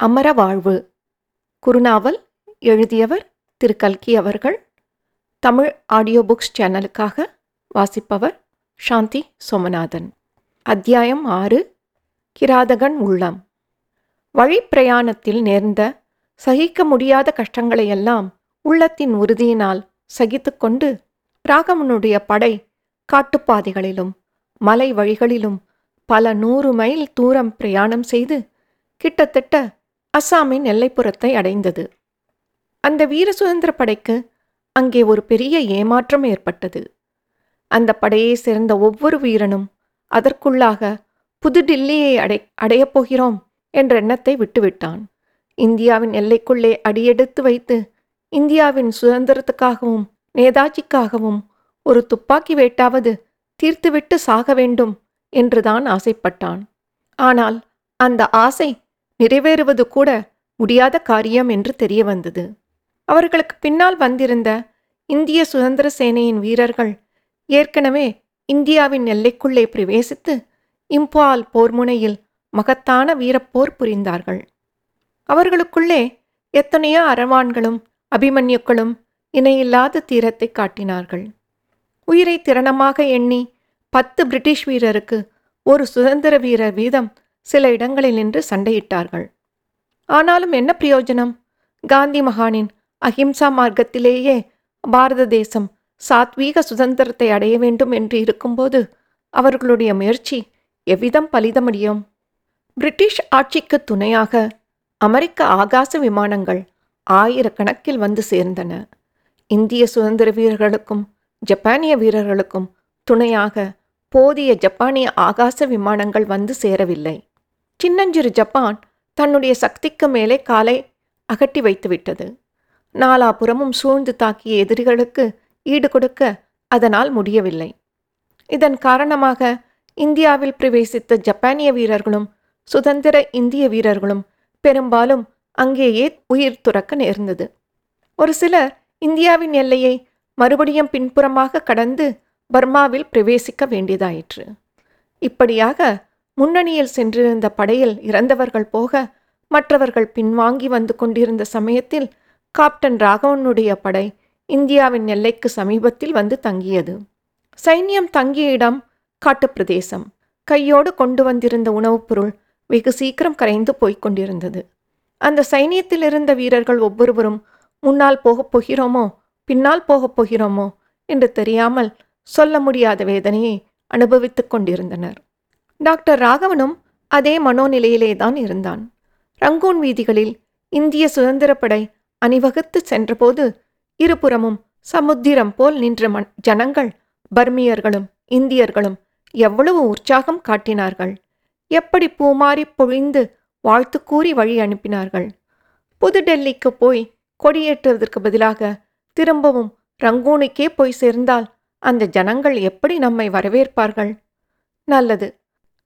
அமர வாழ்வு குறுநாவல் எழுதியவர் திரு கல்கி அவர்கள். தமிழ் ஆடியோ புக்ஸ் சேனலுக்காக வாசிப்பவர் சாந்தி சோமநாதன். அத்தியாயம் ஆறு கிராதகன் உள்ளம். வழிப்பிரயாணத்தில் நேர்ந்த சகிக்க முடியாத கஷ்டங்களையெல்லாம் உள்ளத்தின் உறுதியினால் சகித்துக்கொண்டு ராகவனுடைய படை காட்டுப்பாதைகளிலும் மலை வழிகளிலும் பல நூறு மைல் தூரம் பிரயாணம் செய்து கிட்டத்தட்ட அஸ்ஸாமின் எல்லைப்புறத்தை அடைந்தது. அந்த வீர சுதந்திர படைக்கு அங்கே ஒரு பெரிய ஏமாற்றம் ஏற்பட்டது. அந்த படையை சேர்ந்த ஒவ்வொரு வீரனும் அதற்குள்ளாக புதுடில்லியை அடை அடையப் போகிறோம் என்ற எண்ணத்தை விட்டுவிட்டான். இந்தியாவின் எல்லைக்குள்ளே அடியெடுத்து வைத்து இந்தியாவின் சுதந்திரத்துக்காகவும் நேதாஜிக்காகவும் ஒரு துப்பாக்கி வேட்டாவது தீர்த்துவிட்டு சாக வேண்டும் என்றுதான் ஆசைப்பட்டான். ஆனால் அந்த ஆசை நிறைவேறுவது கூட முடியாத காரியம் என்று தெரிய வந்தது. அவர்களுக்கு பின்னால் வந்திருந்த இந்திய சுதந்திர சேனையின் வீரர்கள் ஏற்கனவே இந்தியாவின் எல்லைக்குள்ளே பிரவேசித்து இம்பால் போர்முனையில் மகத்தான வீரப்போர் புரிந்தார்கள். அவர்களுக்குள்ளே எத்தனையோ அரவான்களும் அபிமன்யுக்களும் இணையில்லாத தீரத்தை காட்டினார்கள். உயிரை திறனமாக எண்ணி பத்து பிரிட்டிஷ் வீரருக்கு ஒரு சுதந்திர வீரர் வீதம் சில இடங்களில் நின்று சண்டையிட்டார்கள். ஆனாலும் என்ன பிரயோஜனம்? காந்தி மகானின் அஹிம்சா மார்க்கத்திலேயே பாரத தேசம் சாத்வீக சுதந்திரத்தை அடைய வேண்டும் என்று இருக்கும்போது அவர்களுடைய முயற்சி எவ்விதம் பலித முடியும்? பிரிட்டிஷ் ஆட்சிக்கு துணையாக அமெரிக்க ஆகாச விமானங்கள் ஆயிரக்கணக்கில் வந்து சேர்ந்தன. இந்திய சுதந்திர வீரர்களுக்கும் ஜப்பானிய வீரர்களுக்கும் துணையாக போதிய ஜப்பானிய ஆகாச விமானங்கள் வந்து சேரவில்லை. சின்னஞ்சிறு ஜப்பான் தன்னுடைய சக்திக்கு மேலே காலை அகட்டி வைத்துவிட்டது. நாலாபுறமும் சூழ்ந்து தாக்கிய எதிரிகளுக்கு ஈடு கொடுக்க அதனால் முடியவில்லை. இதன் காரணமாக இந்தியாவில் பிரவேசித்த ஜப்பானிய வீரர்களும் சுதந்திர இந்திய வீரர்களும் பெரும்பாலும் அங்கேயே உயிர் துறக்க நேர்ந்தது. ஒரு சிலர் இந்தியாவின் எல்லையை மறுபடியும் பின்புறமாக கடந்து பர்மாவில் பிரவேசிக்க வேண்டியதாயிற்று. இப்படியாக முன்னணியில் சென்றிருந்த படையில் இறந்தவர்கள் போக மற்றவர்கள் பின்வாங்கி வந்து கொண்டிருந்த சமயத்தில் காப்டன் ராகவனுடைய படை இந்தியாவின் எல்லைக்கு சமீபத்தில் வந்து தங்கியது. சைன்யம் தங்கிய இடம் காட்டுப்பிரதேசம். கையோடு கொண்டு வந்திருந்த உணவுப் பொருள் வெகு சீக்கிரம் கரைந்து போய்க் கொண்டிருந்தது. அந்த சைனியத்தில் இருந்த வீரர்கள் ஒவ்வொருவரும் முன்னால் போகப் போகிறோமோ? பின்னால் போகப் போகிறோமோ? என்று தெரியாமல் சொல்ல முடியாத வேதனையை அனுபவித்துக் கொண்டிருந்தனர். டாக்டர் ராகவனும் அதே மனோநிலையிலே தான் இருந்தான். ரங்கூன் வீதிகளில் இந்திய சுதந்திரப்படை அணிவகுத்து சென்றபோது இருபுறமும் சமுத்திரம் போல் நின்ற மண் ஜனங்கள் பர்மியர்களும் இந்தியர்களும் எவ்வளவு உற்சாகம் காட்டினார்கள். எப்படி பூமாறி பொழிந்து வாழ்த்து கூறி வழி அனுப்பினார்கள். புதுடெல்லிக்கு போய் கொடியேற்றுவதற்கு பதிலாக திரும்பவும் ரங்கூனுக்கே போய் சேர்ந்தால் அந்த ஜனங்கள் எப்படி நம்மை வரவேற்பார்கள்? நல்லது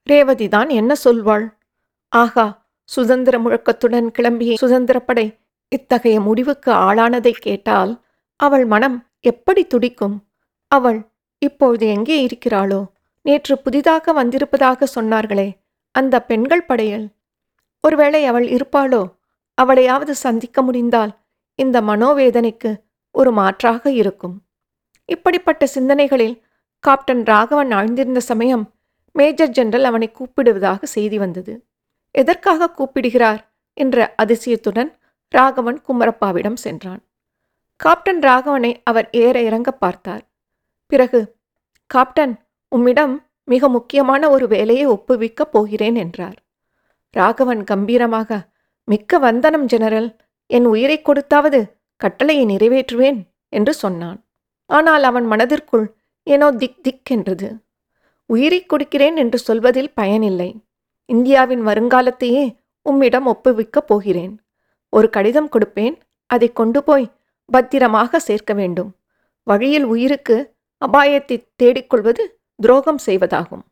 ரேவதி தான் என்ன சொல்வாள்? ஆகா சுதந்திர முழக்கத்துடன் கிளம்பிய சுதந்திரப்படை இத்தகைய முடிவுக்கு ஆளானதை கேட்டால் அவள் மனம் எப்படி துடிக்கும்? அவள் இப்பொழுது எங்கே இருக்கிறாளோ? நேற்று புதிதாக வந்திருப்பதாக சொன்னார்களே அந்த பெண்கள் படையில். ஒருவேளை அவள் இருப்பாளோ? அவளையாவது சந்திக்க முடிந்தால் இந்த மனோவேதனைக்கு ஒரு மாற்றாக இருக்கும். இப்படிப்பட்ட சிந்தனைகளில் காப்டன் ராகவன் ஆழ்ந்திருந்த சமயம் மேஜர் ஜெனரல் அவனை கூப்பிடுவதாக செய்தி வந்தது. எதற்காக கூப்பிடுகிறார்? என்ற அதிசயத்துடன் ராகவன் குமரப்பாவிடம் சென்றான். காப்டன் ராகவனை அவர் ஏற இறங்க பார்த்தார். பிறகு காப்டன் உம்மிடம் மிக முக்கியமான ஒரு வேலையை ஒப்புவிக்கப் போகிறேன் என்றார். ராகவன் கம்பீரமாக மிக்க வந்தனம் ஜெனரல். என் உயிரை கொடுத்தாவது கட்டளையை நிறைவேற்றுவேன் என்று சொன்னான். ஆனால் அவன் மனதிற்குள் ஏனோ திக் திக் என்றது. உயிரை கொடுக்கிறேன் என்று சொல்வதில் பயனில்லை. இந்தியாவின் வருங்காலத்தையே உம்மிடம் ஒப்புவிக்கப் போகிறேன். ஒரு கடிதம் கொடுப்பேன் அதை கொண்டு போய் பத்திரமாக சேர்க்க வேண்டும். வழியில் உயிருக்கு அபாயத்தை தேடிக்கொள்வது துரோகம் செய்வதாகும்.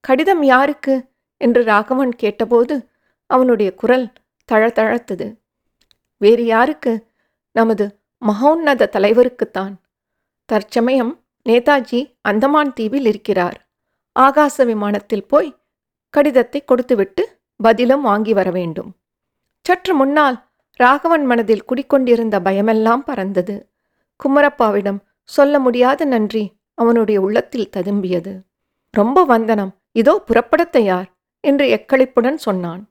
கடிதம் யாருக்கு? என்று ராகவன் கேட்டபோது அவனுடைய குரல் தழத்தழத்தது வேறு யாருக்கு? நமது மகோன்னத தலைவருக்குத்தான். தற்சமயம் நேதாஜி அந்தமான் தீவில் இருக்கிறார். ஆகாச விமானத்தில் போய் கடிதத்தை கொடுத்துவிட்டு பதிலும் வாங்கி வர வேண்டும். சற்று முன்னால் ராகவன் மனதில் குடிக்கொண்டிருந்த பயமெல்லாம் பறந்தது. குமரப்பாவிடம் சொல்ல முடியாத நன்றி அவனுடைய உள்ளத்தில் ததும்பியது. ரொம்ப வந்தனம் இதோ புறப்படத் தயார் என்று எக்களிப்புடன் சொன்னான்.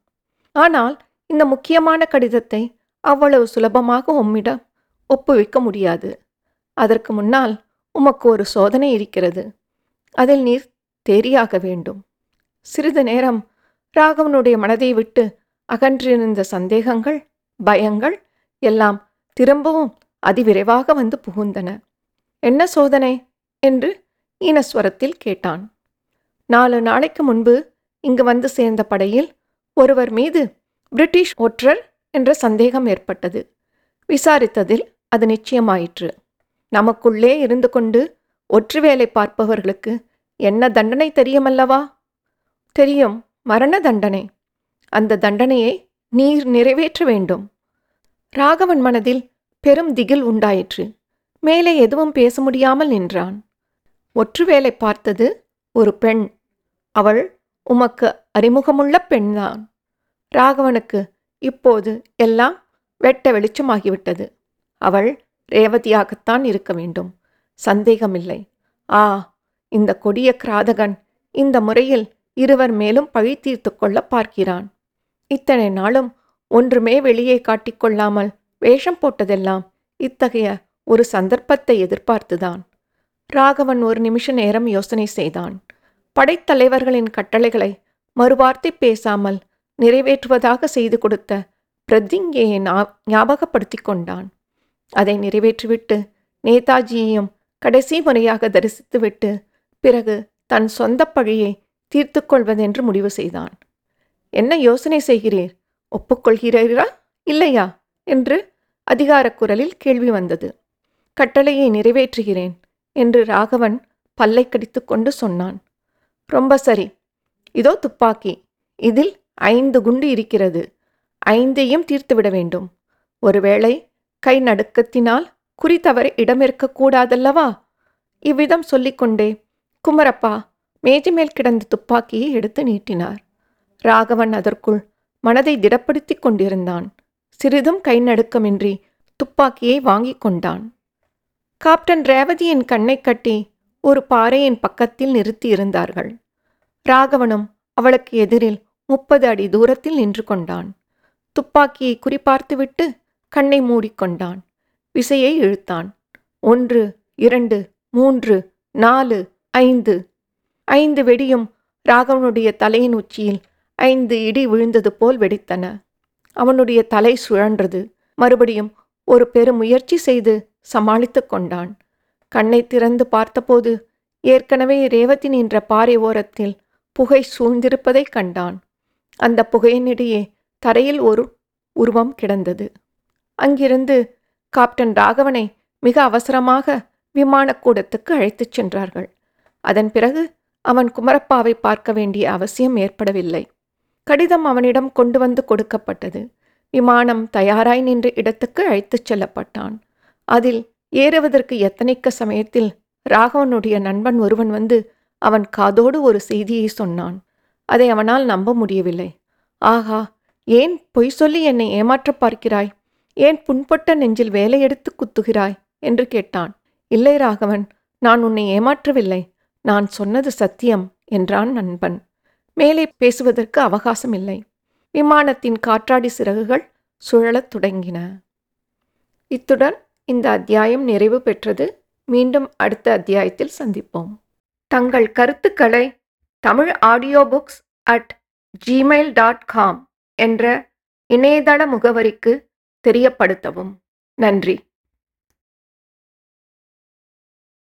ஆனால் இந்த முக்கியமான கடிதத்தை அவ்வளவு சுலபமாக உம்மிடம் ஒப்புவிக்க முடியாது. அதற்கு முன்னால் உமக்கு ஒரு சோதனை இருக்கிறது. அதில் நீர் தேரியாக வேண்டும். சிறிது நேரம் ராகவனுடைய மனதை விட்டு அகன்றிருந்த சந்தேகங்கள் பயங்கள் எல்லாம் திரும்பவும் அதிவிரைவாக வந்து புகுந்தன. என்ன சோதனை? என்று ஈனஸ்வரத்தில் கேட்டான். நாலு நாளைக்கு முன்பு இங்கு வந்து சேர்ந்த படையில் ஒருவர் மீது பிரிட்டிஷ் ஒற்றர் என்ற சந்தேகம் ஏற்பட்டது. விசாரித்ததில் அது நிச்சயமாயிற்று. நமக்குள்ளே இருந்து கொண்டு ஒற்று வேலை பார்ப்பவர்களுக்கு என்ன தண்டனை தெரியுமல்லவா? தெரியும் மரண தண்டனை. அந்த தண்டனையை நீர் நிறைவேற்ற வேண்டும். ராகவன் மனதில் பெரும் திகில் உண்டாயிற்று. மேலே எதுவும் பேச முடியாமல் நின்றான். ஒற்று வேலை பார்த்தது ஒரு பெண். அவள் உமக்கு அறிமுகமுள்ள பெண்தான். ராகவனுக்கு இப்போது எல்லாம் வெட்ட வெளிச்சமாகிவிட்டது. அவள் ரேவதியாகத்தான் இருக்க வேண்டும். சந்தேகமில்லை. ஆ இந்த கொடிய கிராதகன் இந்த முறையில் இருவர் மேலும் பழி தீர்த்து கொள்ள பார்க்கிறான். இத்தனை நாளும் ஒன்றுமே வெளியே காட்டிக்கொள்ளாமல் வேஷம் போட்டதெல்லாம் இத்தகைய ஒரு சந்தர்ப்பத்தை எதிர்பார்த்துதான். ராகவன் ஒரு நிமிஷ நேரம் யோசனை செய்தான். படைத்தலைவர்களின் கட்டளைகளை மறுவார்த்தை பேசாமல் நிறைவேற்றுவதாக செய்து கொடுத்த பிரதிங்கையை ஞாபகப்படுத்தி கொண்டான். அதை நிறைவேற்றிவிட்டு நேதாஜியையும் கடைசி முறையாக தரிசித்துவிட்டு பிறகு தன் சொந்த பழியை தீர்த்து கொள்வதென்று முடிவு செய்தான். என்ன யோசனை செய்கிறீர்? ஒப்புக்கொள்கிறீரா இல்லையா? என்று அதிகார குரலில் கேள்வி வந்தது. கட்டளையை நிறைவேற்றுகிறேன் என்று ராகவன் பல்லை கடித்து கொண்டு சொன்னான். ரொம்ப சரி. இதோ துப்பாக்கி. இதில் ஐந்து குண்டு இருக்கிறது. ஐந்தையும் தீர்த்துவிட வேண்டும். ஒருவேளை கை நடுக்கத்தினால் குறி தவற இடமிருக்கக்கூடாதல்லவா இவ்விதம் சொல்லிக்கொண்டே குமரப்பா மேஜை மேல் கிடந்த துப்பாக்கியை எடுத்து நீட்டினார். ராகவன் அதற்குள் மனதை திடப்படுத்திக் கொண்டிருந்தான். சிறிதும் கை நடுக்கமின்றி துப்பாக்கியை வாங்கிக் கொண்டான். காப்டன் ரேவதியின் கண்ணை கட்டி ஒரு பாறையின் பக்கத்தில் நிறுத்தியிருந்தார்கள் ராகவனும் அவளுக்கு எதிரில் முப்பது அடி தூரத்தில் நின்று கொண்டான். துப்பாக்கியை குறிப்பார்த்துவிட்டு கண்ணை மூடிக்கொண்டான் விசையை இழுத்தான். ஒன்று இரண்டு மூன்று நாலு ஐந்து. ஐந்து வெடியும் ராகவனுடைய தலையின் உச்சியில் ஐந்து இடி விழுந்தது போல் வெடித்தன. அவனுடைய தலை சுழன்றது. மறுபடியும் ஒரு பெருமுயற்சி செய்து சமாளித்து கொண்டான். கண்ணை திறந்து பார்த்தபோது ஏற்கனவே ரேவதி நின்ற பாறை ஓரத்தில் புகை சூழ்ந்திருப்பதைக் கண்டான். அந்த புகையினிடையே தரையில் ஒரு உருவம் கிடந்தது. அங்கிருந்து காப்டன் ராகவனை மிக அவசரமாக விமானக்கூடத்துக்கு அழைத்துச் சென்றார்கள். அதன் பிறகு அவன் குமரப்பாவை பார்க்க வேண்டிய அவசியம் ஏற்படவில்லை. கடிதம் அவனிடம் கொண்டு வந்து கொடுக்கப்பட்டது. விமானம் தயாராய் நின்ற இடத்துக்கு அழைத்துச் செல்லப்பட்டான். அதில் ஏறுவதற்கு எத்தனைக்க சமயத்தில் ராகவனுடைய நண்பன் ஒருவன் வந்து அவன் காதோடு ஒரு செய்தியை சொன்னான். அதை அவனால் நம்ப முடியவில்லை. ஆகா ஏன் பொய் சொல்லி என்னை ஏமாற்றப் பார்க்கிறாய்? ஏன் புண்பட்ட நெஞ்சில் வேலையெடுத்து குத்துகிறாய்? என்று கேட்டான். இல்லை ராகவன் நான் உன்னை ஏமாற்றவில்லை. நான் சொன்னது சத்தியம் என்றான் நண்பன். மேலே பேசுவதற்கு அவகாசம் இல்லை விமானத்தின் காற்றாடி சிறகுகள் சுழலத் தொடங்கின. இத்துடன் இந்த அத்தியாயம் நிறைவு பெற்றது. மீண்டும் அடுத்த அத்தியாயத்தில் சந்திப்போம். தங்கள் கருத்துக்களை Tamil audio books at Gmail dot com என்ற இணையதள முகவரிக்கு தெரியப்படுத்தவும். நன்றி.